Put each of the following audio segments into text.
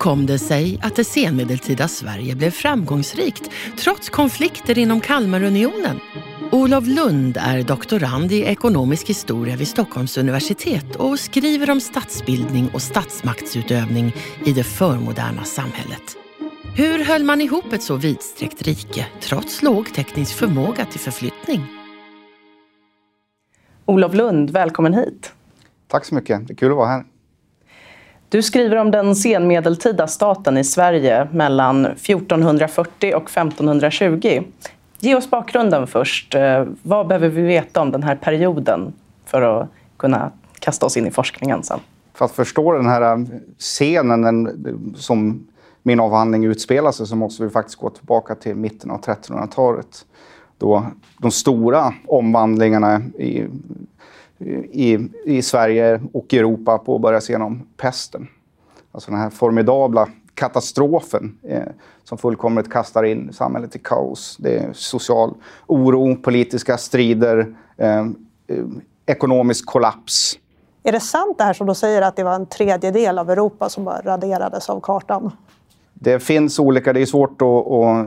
Kom det sig att det senmedeltida Sverige blev framgångsrikt trots konflikter inom Kalmarunionen? Olof Lund är doktorand i ekonomisk historia vid Stockholms universitet och skriver om statsbildning och statsmaktsutövning i det förmoderna samhället. Hur höll man ihop ett så vidsträckt rike trots låg teknisk förmåga till förflyttning? Olof Lund, välkommen hit. Tack så mycket. Det är kul att vara här. Du skriver om den senmedeltida staten i Sverige mellan 1440 och 1520. Ge oss bakgrunden först. Eh, vad behöver vi veta om den här perioden för att kunna kasta oss in i forskningen sen? För att förstå den här eh, scenen den, som min avhandling utspelar sig så måste vi faktiskt gå tillbaka till mitten av 1300-talet. Då de stora omvandlingarna i i, i Sverige och Europa påbörjas genom pesten. Alltså den här formidabla katastrofen eh, som fullkomligt kastar in samhället i kaos. Det är social oro, politiska strider, eh, eh, ekonomisk kollaps. Är det sant det här som du säger att det var en tredjedel av Europa som raderades av kartan? Det finns olika, det är svårt att, och, eh,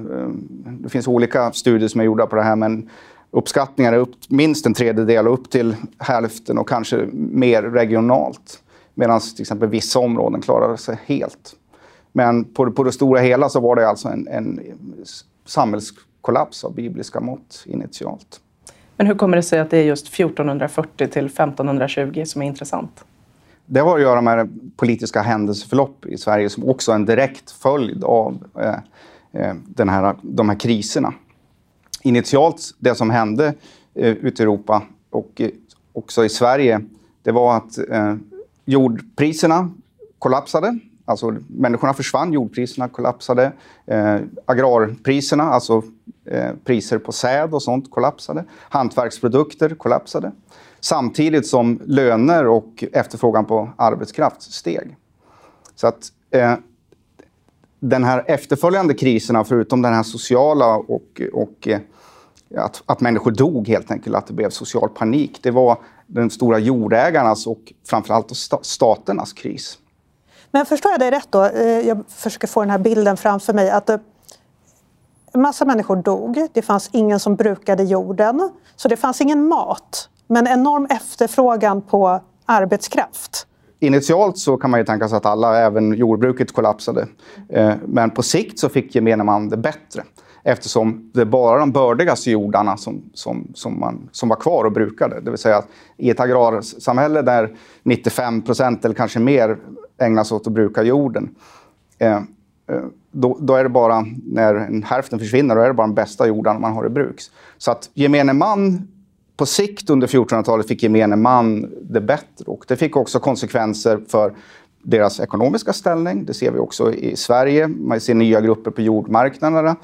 det finns olika studier som är gjorda på det här men uppskattningar är upp, minst en tredjedel upp till hälften och kanske mer regionalt. Medan till exempel vissa områden klarade sig helt. Men på, på det stora hela så var det alltså en, en samhällskollaps av bibliska mått initialt. Men hur kommer det sig att det är just 1440 till 1520 som är intressant? Det har att göra med politiska händelseförlopp i Sverige som också är en direkt följd av eh, eh den här, de här kriserna initialt, det som hände eh, ute i Europa och eh, också i Sverige, det var att eh, jordpriserna kollapsade. Alltså människorna försvann, jordpriserna kollapsade. Eh, agrarpriserna, alltså eh, priser på säd och sånt kollapsade. Hantverksprodukter kollapsade. Samtidigt som löner och efterfrågan på arbetskraft steg. Så att eh, den här efterföljande kriserna, förutom den här sociala och, och eh, att, att människor dog helt enkelt, att det blev social panik. Det var den stora jordägarnas och framförallt staternas kris. Men förstår jag dig rätt då? Eh, jag försöker få den här bilden framför mig. Att eh, en massa människor dog. Det fanns ingen som brukade jorden. Så det fanns ingen mat. Men enorm efterfrågan på arbetskraft. Initialt så kan man ju tänka sig att alla, även jordbruket, kollapsade. Eh, men på sikt så fick gemene man det bättre eftersom det är bara de bördigaste jordarna som, som, som, man, som var kvar och brukade. Det vill säga att i ett agrarsamhälle där 95 procent eller kanske mer ägnas åt att bruka jorden eh, eh, då, då, är det bara, när en hälften försvinner, då är det bara de bästa jordarna man har i bruk. Så att gemene man på sikt under 1400-talet fick gemene man det bättre. Och det fick också konsekvenser för deras ekonomiska ställning. Det ser vi också i Sverige. Man ser nya grupper på jordmarknaderna.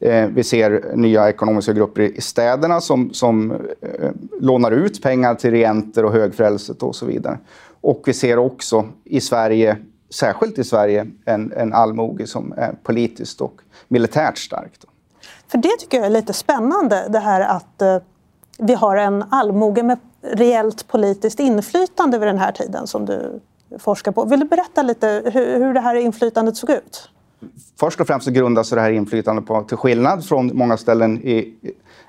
Eh, vi ser nya ekonomiska grupper i städerna som, som eh, lånar ut pengar till regenter och högfrälset och så vidare. Och vi ser också i Sverige, särskilt i Sverige, en, en allmoge som är politiskt och militärt stark. För det tycker jag är lite spännande, det här att eh, vi har en allmoge med reellt politiskt inflytande vid den här tiden som du forskar på. Vill du berätta lite hur, hur det här inflytandet såg ut? Först och främst så grundas det här inflytandet på, till skillnad från många ställen i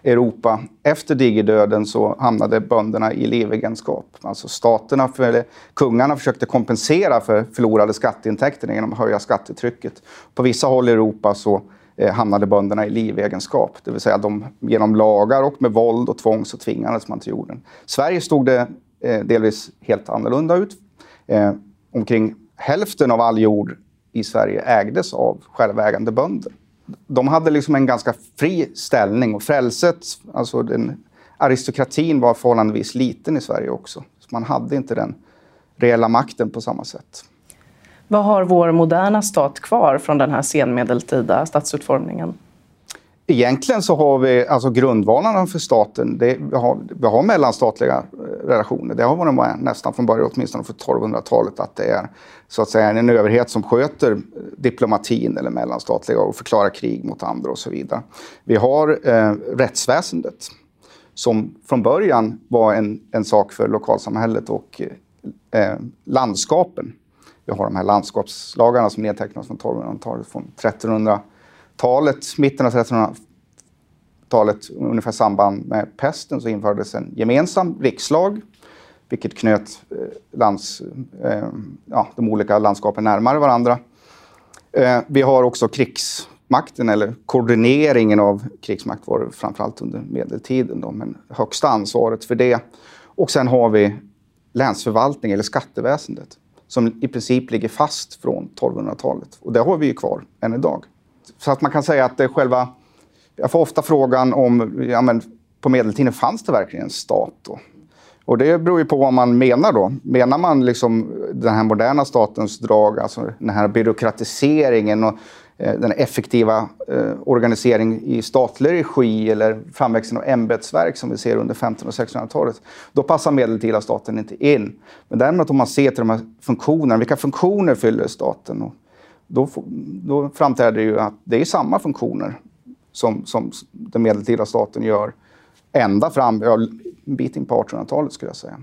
Europa, efter digerdöden så hamnade bönderna i livegenskap. Alltså staterna, för, kungarna försökte kompensera för förlorade skatteintäkter genom att höja skattetrycket. På vissa håll i Europa så eh, hamnade bönderna i livegenskap. Det vill säga de, genom lagar och med våld och tvång så tvingades man till jorden. Sverige stod det eh, delvis helt annorlunda ut. Eh, omkring hälften av all jord i Sverige ägdes av självägande bönder. De hade liksom en ganska fri ställning och frälset, alltså den, aristokratin var förhållandevis liten i Sverige också. Så man hade inte den reella makten på samma sätt. Vad har vår moderna stat kvar från den här senmedeltida statsutformningen? Egentligen så har vi alltså grundvalarna för staten. Det, vi, har, vi har mellanstatliga eh, relationer. Det har varit med nästan från början, åtminstone från 1200-talet, att det är så att säga en överhet som sköter diplomatin eller mellanstatliga och förklarar krig mot andra och så vidare. Vi har eh, rättsväsendet som från början var en, en sak för lokalsamhället och eh, eh landskapen. Vi har de här landskapslagarna som nedtecknas från 1200-talet, från 1300-talet, mitten av 1300-talet, ungefär samband med pesten, så infördes en gemensam rikslag, vilket knöt eh, lands, eh, ja, de olika landskapen närmare varandra. Eh, vi har också krigsmakten, eller koordineringen av krigsmakt var det framförallt under medeltiden, då, men högsta ansvaret för det. Och sen har vi länsförvaltning, eller skatteväsendet som i princip ligger fast från 1200-talet. Och det har vi ju kvar än idag. Så att man kan säga att det är själva... Jag får ofta frågan om ja, men på medeltiden fanns det verkligen en stat då? Och det beror ju på vad man menar då. Menar man liksom den här moderna statens drag, alltså den här byråkratiseringen och Eh, den effektiva eh, organisering i statlig regi eller framväxten av ämbetsverk som vi ser under 1500 och 1600-talet. Då passar medeltida staten inte in. Men däremot om man ser till de här funktionerna, vilka funktioner fyller staten? Och då, då framträder ju att det är samma funktioner som, som den medeltida staten gör ända fram, en bit in på 1800-talet skulle jag säga.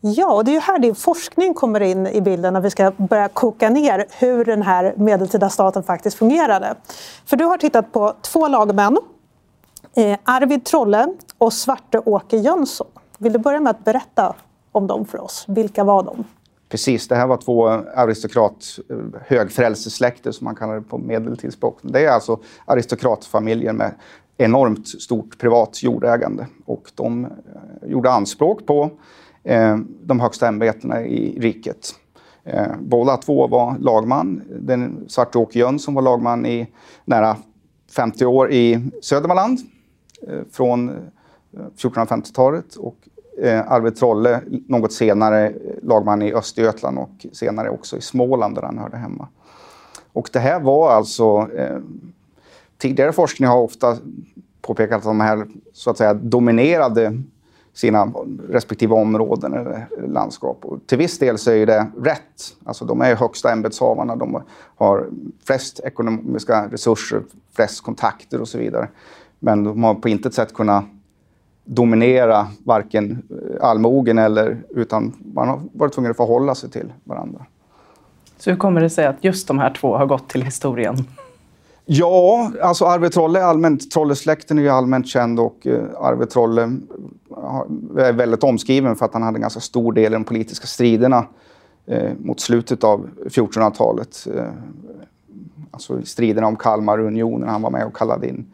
Ja, och det är ju här din forskning kommer in i bilden när vi ska börja koka ner hur den här medeltida staten faktiskt fungerade. För du har tittat på två lagmän, eh, Arvid Trolle och Svarte-Åke Jönsson. Vill du börja med att berätta om dem för oss? Vilka var de? Precis, det här var två aristokrat eh, högfrälsesläkter som man kallar det på medeltidsspråk. Det är alltså aristokratfamiljer med enormt stort privat jordägande och de eh, gjorde anspråk på Eh, de högsta ämbetena i riket. Eh, båda två var lagman. Den Svarte-Åke Jönsson var lagman i nära 50 år i Södermanland eh, från 1450-talet och Arvid Trolle något senare lagman i Östergötland och senare också i Småland där han hörde hemma. Och det här var alltså... Eh, tidigare forskning har ofta påpekat att de här så att säga dominerade sina respektive områden eller landskap. Och till viss del så är det rätt. Alltså de är högsta ämbetshavarna, de har flest ekonomiska resurser, flest kontakter och så vidare. Men de har på intet sätt kunnat dominera varken allmogen eller utan man har varit tvungen att förhålla sig till varandra. Så hur kommer det sig att just de här två har gått till historien? Ja, alltså Arve Trolle är allmänt, Trollesläkten är ju allmänt känd och eh, Arve Trolle är väldigt omskriven för att han hade en ganska stor del i de politiska striderna eh, mot slutet av 1400-talet. Eh, alltså striderna om Kalmarunionen. Han var med och kallade in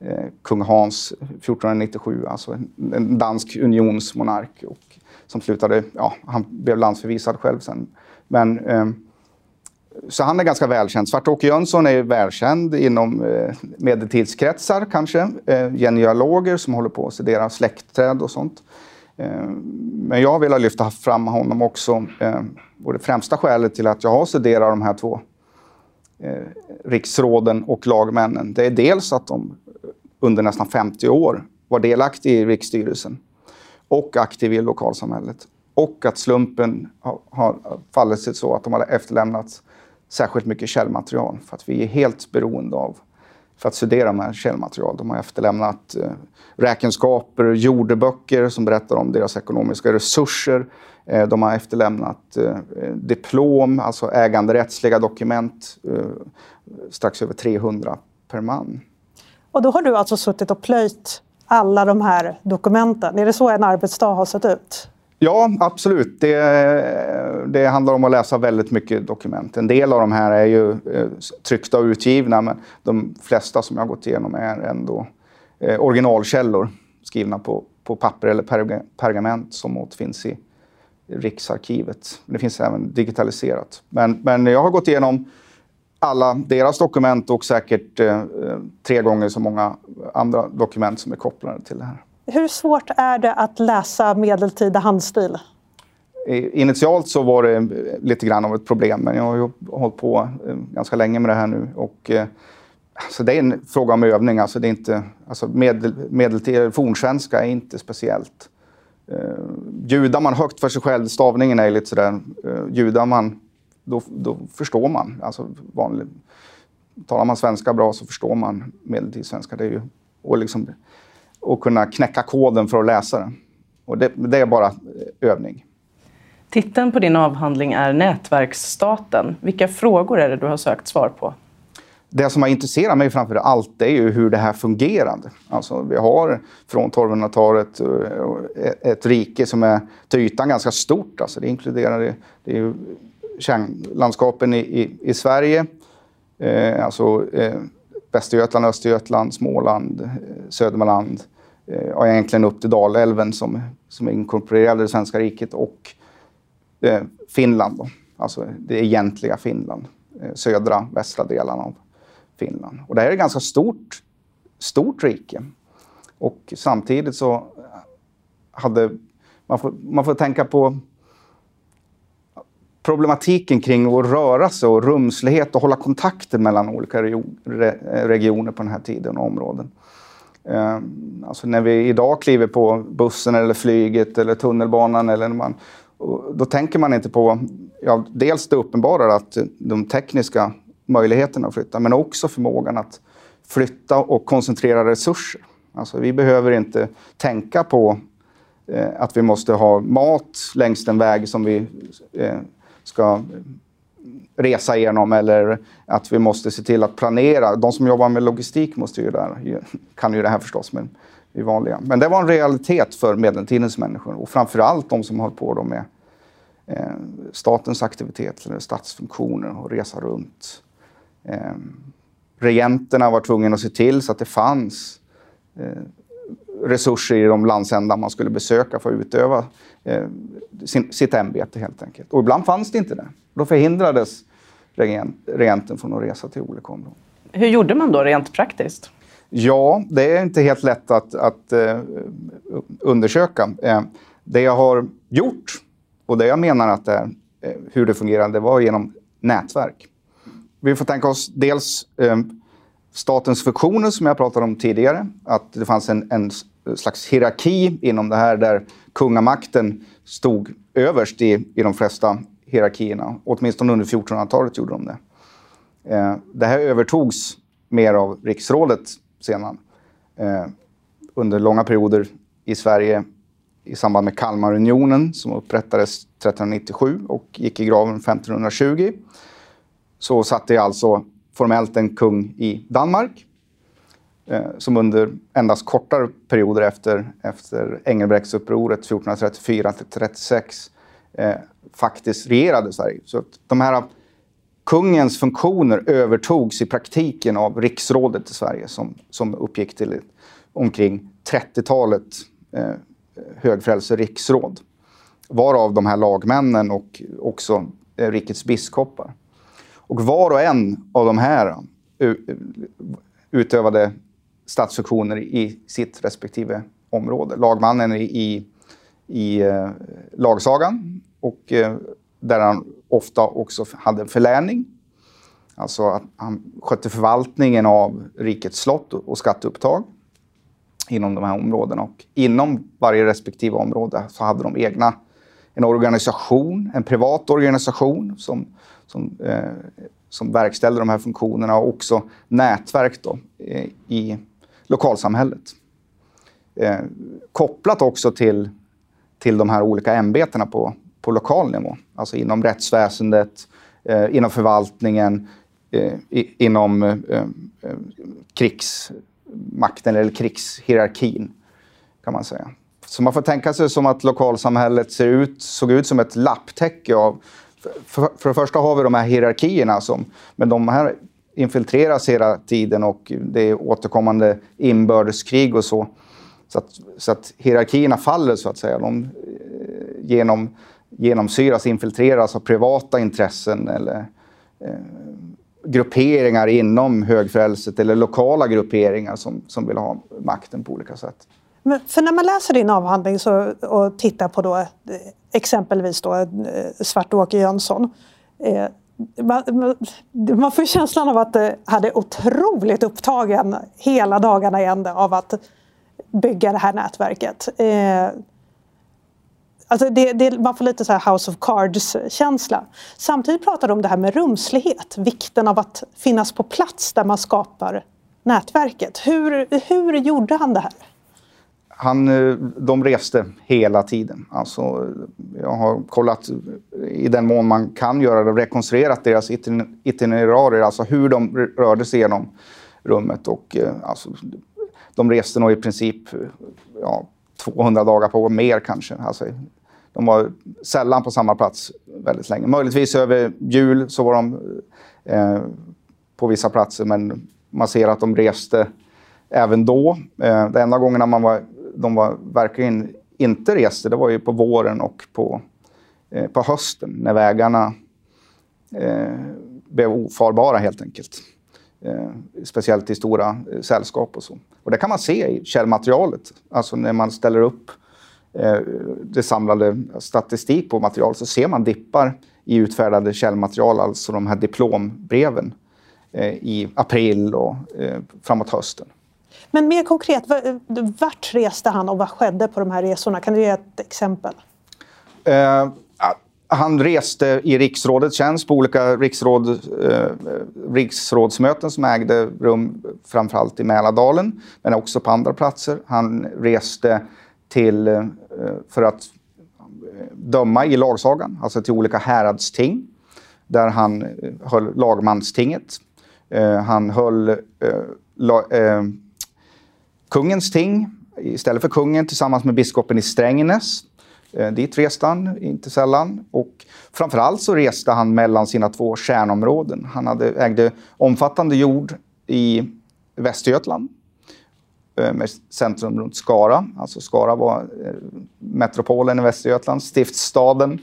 eh, kung Hans 1497, alltså en, en dansk unionsmonark och som slutade, ja, han blev landsförvisad själv sen. Men ehm, så han är ganska välkänd. Svart-Åke Jönsson är välkänd inom eh, medeltidskretsar kanske. Eh, genealoger som håller på att studera släktträd och sånt. Eh, men jag vill lyfta fram honom också. Eh, och det främsta skälet till att jag har studerat de här två eh, riksråden och lagmännen, det är dels att de under nästan 50 år var delaktiga i riksstyrelsen och aktiv i lokalsamhället. Och att slumpen har, har fallit sig så att de har efterlämnats särskilt mycket källmaterial för att vi är helt beroende av för att studera de här källmaterial. De har efterlämnat eh, räkenskaper, jordeböcker som berättar om deras ekonomiska resurser. Eh, de har efterlämnat eh, diplom, alltså äganderättsliga dokument, eh, strax över 300 per man. Och då har du alltså suttit och plöjt alla de här dokumenten. Är det så en arbetsdag har sett ut? Ja, absolut. Det, det, handlar om att läsa väldigt mycket dokument. En del av de här är ju eh, tryckta och utgivna, men de flesta som jag har gått igenom är ändå eh, originalkällor skrivna på, på papper eller pergament som återfinns i Riksarkivet. Det finns även digitaliserat. Men, men jag har gått igenom alla deras dokument och säkert eh, eh tre gånger så många andra dokument som är kopplade till det här. Hur svårt är det att läsa medeltida handstil? initialt så var det lite grann av ett problem, men jag har ju hållit på eh, ganska länge med det här nu. Och, eh, alltså det är en fråga om övning. Alltså det är inte, alltså medel, medeltida fornsvenska är inte speciellt. Eh, ljudar man högt för sig själv, stavningen är lite sådär, eh, ljudar man, då, då förstår man. Alltså vanlig, talar man svenska bra så förstår man medeltidssvenska. Det är ju, och, liksom, och kunna knäcka koden för att läsa den. Och det, det är bara övning. Titeln på din avhandling är Nätverksstaten. Vilka frågor är det du har sökt svar på? Det som har intresserat mig framför allt är ju hur det här fungerade. Alltså, vi har från 1200-talet eh, ett rike som är till ytan ganska stort. Alltså, det inkluderar det är kärnlandskapen i, i, i Sverige, eh, alltså eh, Västergötland, Östergötland, Småland, eh, Södermanland eh, och egentligen upp till Dalälven som, som inkorporerade det svenska riket och eh, Finland. Då. Alltså det egentliga Finland. Eh, södra, västra delarna av Finland. Och det här är ett ganska stort, stort rike. Och samtidigt så hade... Man får, man får tänka på problematiken kring att röra sig och rumslighet och hålla kontakten mellan olika regioner på den här tiden och områden. Ehm, alltså när vi idag kliver på bussen eller flyget eller tunnelbanan eller man då tänker man inte på ja, dels det uppenbara att de tekniska möjligheterna att flytta, men också förmågan att flytta och koncentrera resurser. Alltså, vi behöver inte tänka på eh, att vi måste ha mat längs den väg som vi eh, ska resa igenom eller att vi måste se till att planera. De som jobbar med logistik måste ju där, kan ju det här förstås, men är vanliga. Men det var en realitet för medeltidens människor och framför allt de som höll på med eh, statens aktiviteter, eller statsfunktioner och resa runt. Eh, regenterna var tvungna att se till så att det fanns eh, resurser i de landsändar man skulle besöka för att utöva eh, sin, sitt ämbete helt enkelt. Och ibland fanns det inte det. Då förhindrades regenten från att resa till olika områden. Hur gjorde man då rent praktiskt? Ja, det är inte helt lätt att, att uh, undersöka. Uh, det jag har gjort och det jag menar att det är, uh, hur det fungerar, det var genom nätverk. Vi får tänka oss dels statens funktioner som jag pratade om tidigare. Att det fanns en, en slags hierarki inom det här där kungamakten stod överst i, i de flesta hierarkierna. Åtminstone under 1400-talet gjorde de det. Eh, det här övertogs mer av riksrådet sedan. Eh, under långa perioder i Sverige i samband med Kalmarunionen som upprättades 1397 och gick i graven 1520 så satt det alltså formellt en kung i Danmark eh, som under endast kortare perioder efter, efter Engelbrektsupproret 1434-36 eh, faktiskt regerade Sverige. Så att de här kungens funktioner övertogs i praktiken av riksrådet i Sverige som, som uppgick till omkring 30-talet eh, högfrälse riksråd. Varav de här lagmännen och också eh, rikets biskopar. Och var och en av de här eh, utövade statsfunktioner i sitt respektive område. Lagmannen i, i, i eh, lagsagan och eh, där han ofta också hade en förläning. Alltså att han skötte förvaltningen av rikets slott och skatteupptag inom de här områdena. Och inom varje respektive område så hade de egna, en organisation, en privat organisation som, som, eh, som verkställde de här funktionerna och också nätverk då, eh, i lokalsamhället. Eh, kopplat också till, till de här olika ämbetena på, på lokal nivå. Alltså inom rättsväsendet, eh, inom förvaltningen, eh, i, inom eh, eh krigsmakten eller krigshierarkin kan man säga. Så man får tänka sig som att lokalsamhället ser ut, såg ut som ett lapptäcke av... För, för det första har vi de här hierarkierna, som, men de här infiltreras hela tiden och det är återkommande inbördeskrig och så. Så att, så att hierarkierna faller så att säga. De, eh, genom genomsyras, infiltreras av privata intressen eller eh, grupperingar inom högfrälset eller lokala grupperingar som, som vill ha makten på olika sätt. Men för när man läser din avhandling så, och tittar på då, eh, exempelvis då, eh, Svart-Åke Jönsson. Eh, man, man, får känslan av att han är otroligt upptagen hela dagarna i ända av att bygga det här nätverket. Eh, alltså det, det, man får lite så House of Cards-känsla. Samtidigt pratar du om det här med rumslighet, vikten av att finnas på plats där man skapar nätverket. Hur, hur gjorde han det här? Han, eh, de reste hela tiden. Alltså, jag har kollat i den mån man kan göra det, rekonstruerat deras itinerarier, alltså hur de rörde sig genom rummet. Och, eh, alltså, de reste nog i princip eh, ja, 200 dagar på mer kanske. Alltså, de var sällan på samma plats väldigt länge. Möjligtvis över jul så var de eh, på vissa platser, men man ser att de reste även då. Eh, den enda gången man var, de var verkligen inte reste, det var ju på våren och på, eh, på hösten när vägarna eh, blev ofarbara helt enkelt. Eh, speciellt i stora eh, sällskap och så. Och det kan man se i källmaterialet. Alltså när man ställer upp eh, det samlade statistik på material så ser man dippar i utfärdade källmaterial, alltså de här diplombreven eh, i april och eh, framåt hösten. Men mer konkret, vart reste han och vad skedde på de här resorna? Kan du ge ett exempel? Uh, han reste i riksrådets tjänst på olika riksråd, eh, riksrådsmöten som ägde rum framförallt i Mälardalen, men också på andra platser. Han reste till, eh, för att eh, döma i lagsagan, alltså till olika häradsting, där han eh, höll lagmanstinget. Eh, han höll eh, la, eh, kungens ting istället för kungen tillsammans med biskopen i Strängnäs. Eh, dit reste han inte sällan. Och framförallt så reste han mellan sina två kärnområden. Han hade, ägde omfattande jord i Västergötland eh, med centrum runt Skara. Alltså Skara var eh, metropolen i Västergötland, stiftsstaden.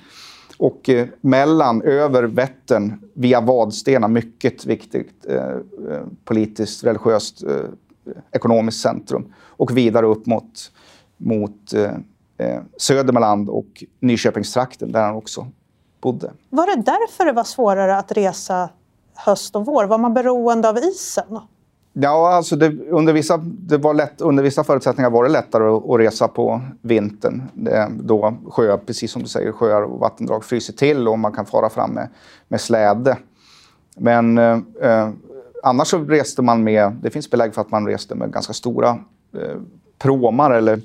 Och eh, mellan, över Vättern, via Vadstena, mycket viktigt eh, politiskt, religiöst, eh, ekonomiskt centrum. Och vidare upp mot, mot eh, Södermanland och Nyköpingstrakten där han också bodde. Var det därför det var svårare att resa höst och vår? Var man beroende av isen? Ja, alltså det, under, vissa, det var lätt, under vissa förutsättningar var det lättare att, att resa på vintern. Det, då sjöar, precis som du säger, sjöar och vattendrag fryser till och man kan fara fram med, med släde. Men eh, eh annars så reste man med, det finns belägg för att man reste med ganska stora eh, pråmar eller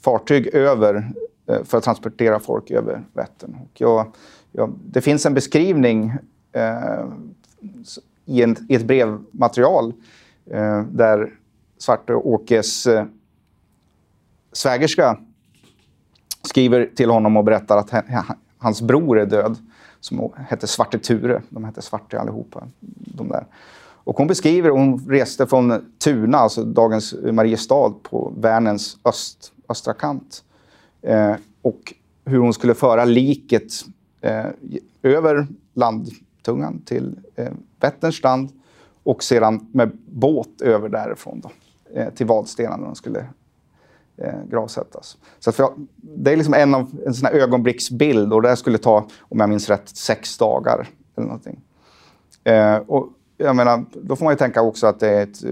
fartyg över eh, för att transportera folk över Vättern. Och jag, jag, det finns en beskrivning eh, i, en, i, ett brevmaterial eh, där Svarte-Åkes eh, svägerska skriver till honom och berättar att hans bror är död, som hette Svarte Ture. De hette Svarte allihopa. De där. Och hon beskriver, hon reste från Tuna, alltså dagens Mariestad, på Vänerns öst, östra kant. Eh, och hur hon skulle föra liket eh, över landtungan till eh, Vätterns strand och sedan med båt över därifrån då, eh, till Vadstena när de skulle eh, gravsättas. Så jag, det är liksom en, av, en sån här ögonblicksbild och det skulle ta, om jag minns rätt, sex dagar. eller någonting. Eh, och jag menar, då får man ju tänka också att det är ett,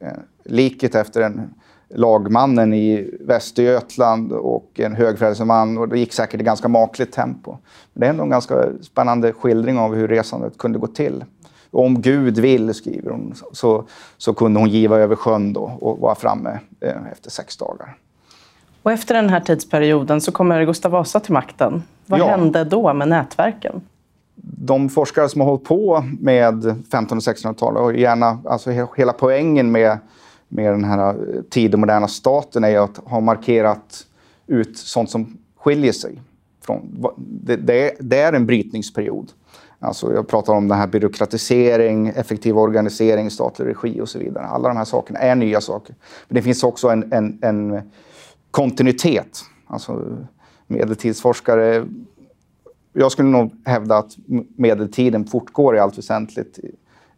eh, liket efter en lagmannen i Västergötland och en högfrälseman. Och det gick säkert i ganska makligt tempo. Men det är ändå en ganska spännande skildring av hur resandet kunde gå till. Om Gud vill, skriver hon, så, så kunde hon giva över sjön då och vara framme eh, efter sex dagar. Och efter den här tidsperioden så kommer Gustav Vasa till makten. Vad ja. hände då med nätverken? De forskare som har hållit på med 1500 och 1600-talet och gärna, alltså hela poängen med med den här eh, tidemoderna staten är att ha markerat ut sånt som skiljer sig. Från, det, det, det är en brytningsperiod. Alltså jag pratar om den här byråkratisering, effektiv organisering, statlig regi och så vidare. Alla de här sakerna är nya saker. Men det finns också en, en, en kontinuitet. Alltså medeltidsforskare... Jag skulle nog hävda att medeltiden fortgår i allt väsentligt,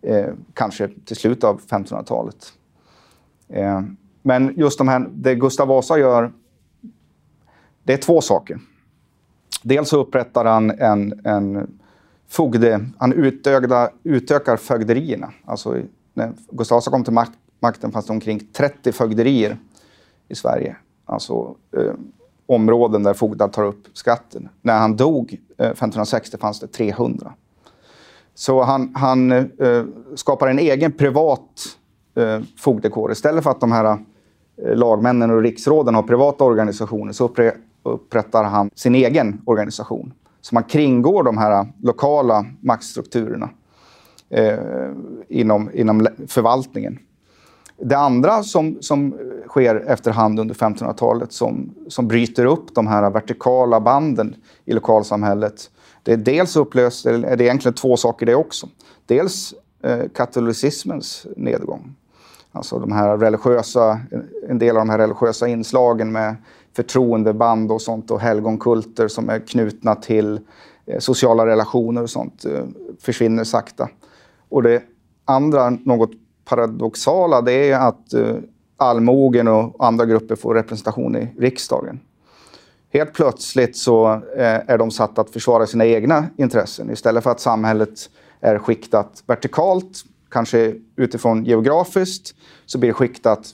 eh, kanske till slutet av 1500-talet. Eh, Men just de här, det Gustav Vasa gör, det är två saker. Dels så upprättar han en, en fogde, han utökda, utökar fögderierna. Alltså, när Gustav Vasa kom till mak makten fanns det omkring 30 fögderier i Sverige. Alltså eh, områden där fogdar tar upp skatten. När han dog eh, 1560 fanns det 300. Så han, han eh, skapar en egen privat eh, fogdekår. Istället för att de här eh, lagmännen och riksråden har privata organisationer så upprättar han sin egen organisation. Så man kringgår de här lokala maktstrukturerna eh, inom, inom förvaltningen. Det andra som, som sker efterhand under 1500-talet som, som bryter upp de här vertikala banden i lokalsamhället. Det är dels upplöst, det är egentligen två saker det också. Dels eh, katolicismens nedgång. Alltså de här religiösa, en del av de här religiösa inslagen med förtroendeband och sånt och helgonkulter som är knutna till eh, sociala relationer och sånt eh, försvinner sakta. Och det andra, något paradoxala, det är att eh, allmogen och andra grupper får representation i riksdagen. Helt plötsligt så eh, är de satta att försvara sina egna intressen istället för att samhället är skiktat vertikalt, kanske utifrån geografiskt, så blir det skiktat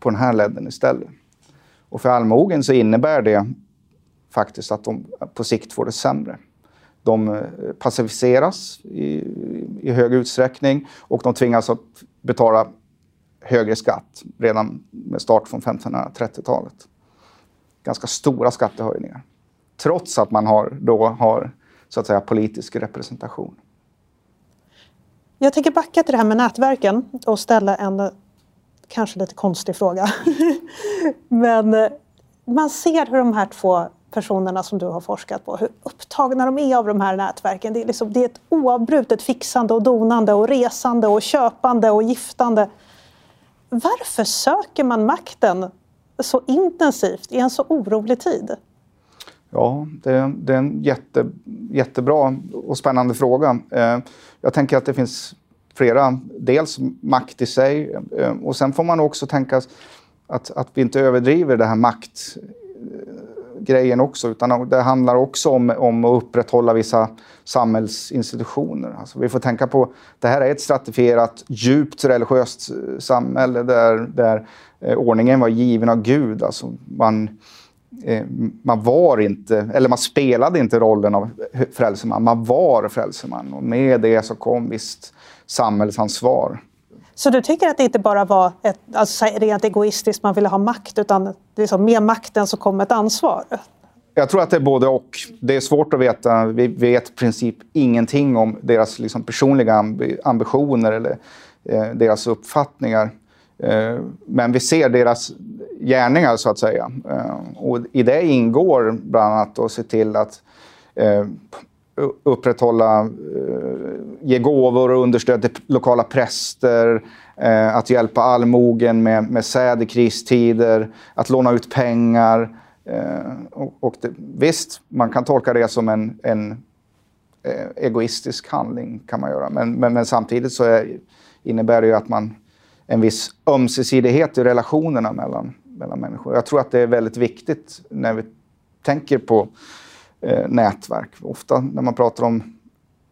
på den här ledden istället. Och för allmogen så innebär det faktiskt att de på sikt får det sämre. De eh, passiviseras i, i hög utsträckning och de tvingas att betala högre skatt redan med start från 1530-talet. Ganska stora skattehöjningar. Trots att man har, då har så att säga, politisk representation. Jag tänker backa till det här med nätverken och ställa en eh, kanske lite konstig fråga. Men eh, man ser hur de här två personerna som du har forskat på, hur upptagna de är av de här nätverken. Det är, liksom, det är ett oavbrutet fixande och donande och resande och köpande och giftande. Varför söker man makten så intensivt i en så orolig tid? Ja, det, det är en jätte, jättebra och spännande fråga. Eh, jag tänker att det finns flera, dels makt i sig eh, och sen får man också tänka att, att vi inte överdriver det här makt... Eh, grejen också, utan det handlar också om, om att upprätthålla vissa samhällsinstitutioner. Alltså vi får tänka på att det här är ett stratifierat, djupt religiöst eh, samhälle där, där eh, ordningen var given av Gud. Alltså man, eh, man var inte, eller man spelade inte rollen av frälseman, man var frälseman. Och med det så kom visst samhällsansvar. Så du tycker att det inte bara var ett, alltså rent egoistiskt, man ville ha makt, utan liksom, med makten så kom ett ansvar? Jag tror att det är både och. Det är svårt att veta. Vi vet i princip ingenting om deras liksom, personliga ambitioner eller eh, deras uppfattningar. Eh, men vi ser deras gärningar, så att säga. Eh, och I det ingår bland annat att se till att eh, upprätthålla, eh, ge gåvor och understöd till lokala präster, eh, att hjälpa allmogen med, med säd i kristider, att låna ut pengar. Eh, och, och det, visst, man kan tolka det som en, en egoistisk handling, kan man göra. Men, men, men samtidigt så är, innebär det ju att man en viss ömsesidighet i relationerna mellan, mellan människor. Jag tror att det är väldigt viktigt när vi tänker på eh, nätverk. Ofta när man pratar om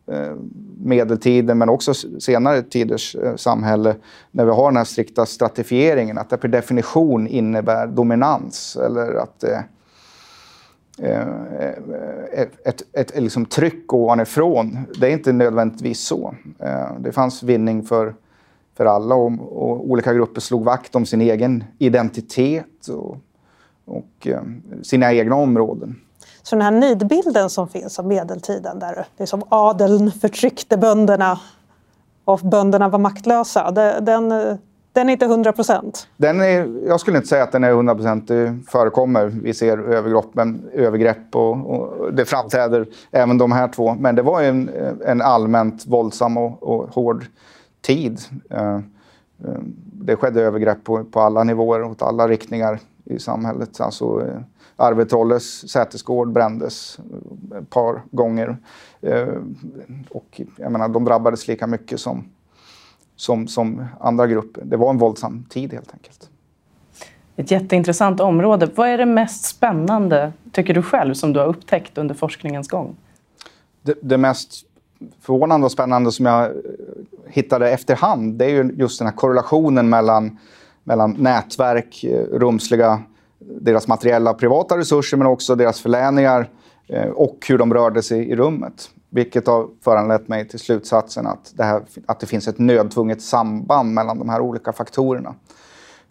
eh, medeltiden men också senare tiders eh, samhälle när vi har den här strikta stratifieringen, att det per definition innebär dominans eller att det eh, ett, ett, ett liksom tryck ovanifrån. Det är inte nödvändigtvis så. Eh, det fanns vinning för, för alla och, och olika grupper slog vakt om sin egen identitet och, och sina egna områden. Så den här nidbilden som finns av medeltiden där liksom adeln förtryckte bönderna och bönderna var maktlösa, den, den är inte 100 procent? Jag skulle inte säga att den är 100 procent. Det förekommer. Vi ser övergrepp, övergrepp och, och, det framträder även de här två. Men det var en, en allmänt våldsam och, och hård tid. Eh, eh, det skedde övergrepp på, på alla nivåer och åt alla riktningar i samhället. Alltså, eh, Arve Trolles sätesgård brändes ett par gånger. Eh, och jag menar, de drabbades lika mycket som, som, som andra grupper. Det var en våldsam tid helt enkelt. Ett jätteintressant område. Vad är det mest spännande, tycker du själv, som du har upptäckt under forskningens gång? Det, det mest förvånande och spännande som jag hittade efterhand, det är ju just den här korrelationen mellan, mellan nätverk, eh, rumsliga, deras materiella privata resurser, men också deras förläningar eh, och hur de rörde sig i rummet. Vilket har föranlett mig till slutsatsen att det, här, att det finns ett nödtvunget samband mellan de här olika faktorerna.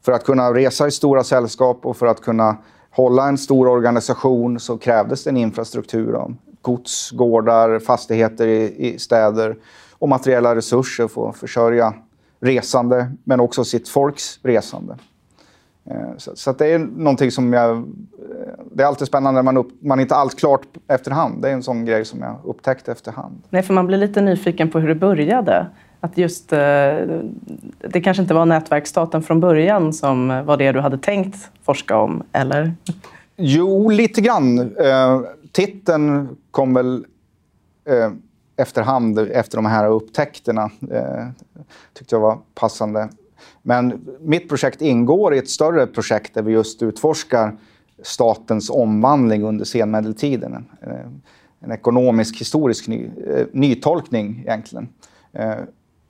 För att kunna resa i stora sällskap och för att kunna hålla en stor organisation så krävdes det en infrastruktur av gods, gårdar, fastigheter i, i städer och materiella resurser för att försörja resande, men också sitt folks resande. Eh, så, så det är någonting som jag... Eh, det är alltid spännande när man, upp, man inte allt klart efterhand. Det är en sån grej som jag upptäckte efterhand. Nej, för man blir lite nyfiken på hur det började. Att just, eh, det kanske inte var nätverksstaten från början som var det du hade tänkt forska om, eller? Jo, lite grann. Titeln kom väl efterhand efter de här upptäckterna. tyckte jag var passande. Men mitt projekt ingår i ett större projekt där vi just utforskar statens omvandling under senmedeltiden. En, eh, ekonomisk historisk ny, eh, nytolkning egentligen. Eh,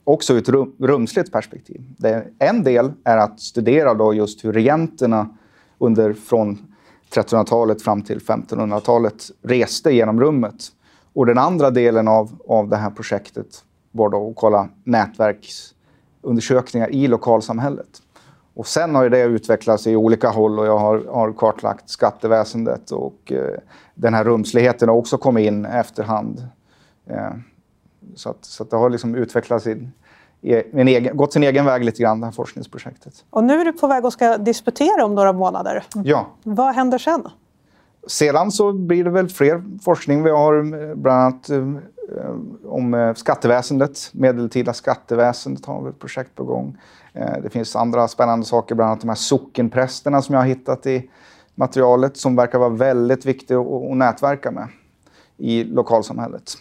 också ur ett rum, rumsligt perspektiv. En del är att studera då just hur regenterna under, från 1300-talet fram till 1500-talet reste genom rummet. Och den andra delen av, av det här projektet var då att kolla nätverks undersökningar i lokalsamhället. Och sen har det utvecklats i olika håll och jag har, har kartlagt skatteväsendet och eh, den här rumsligheten har också kommit in efterhand. Eh, så, att, så att det har liksom utvecklats i, i en egen, gått sin egen väg lite grann, det här forskningsprojektet. Och nu är du på väg och ska disputera om några månader. Ja. Vad händer sen? Sedan så blir det väl fler forskning. Vi har eh, bland annat eh, om eh, skatteväsendet, medeltida skatteväsendet har vi ett projekt på gång. Det finns andra spännande saker, bland annat de här sockenprästerna som jag har hittat i materialet som verkar vara väldigt viktiga att nätverka med i lokalsamhället.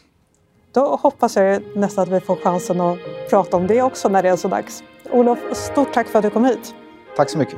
Då hoppas jag nästan att vi får chansen att prata om det också när det är så dags. Olof, stort tack för att du kom hit. Tack så mycket.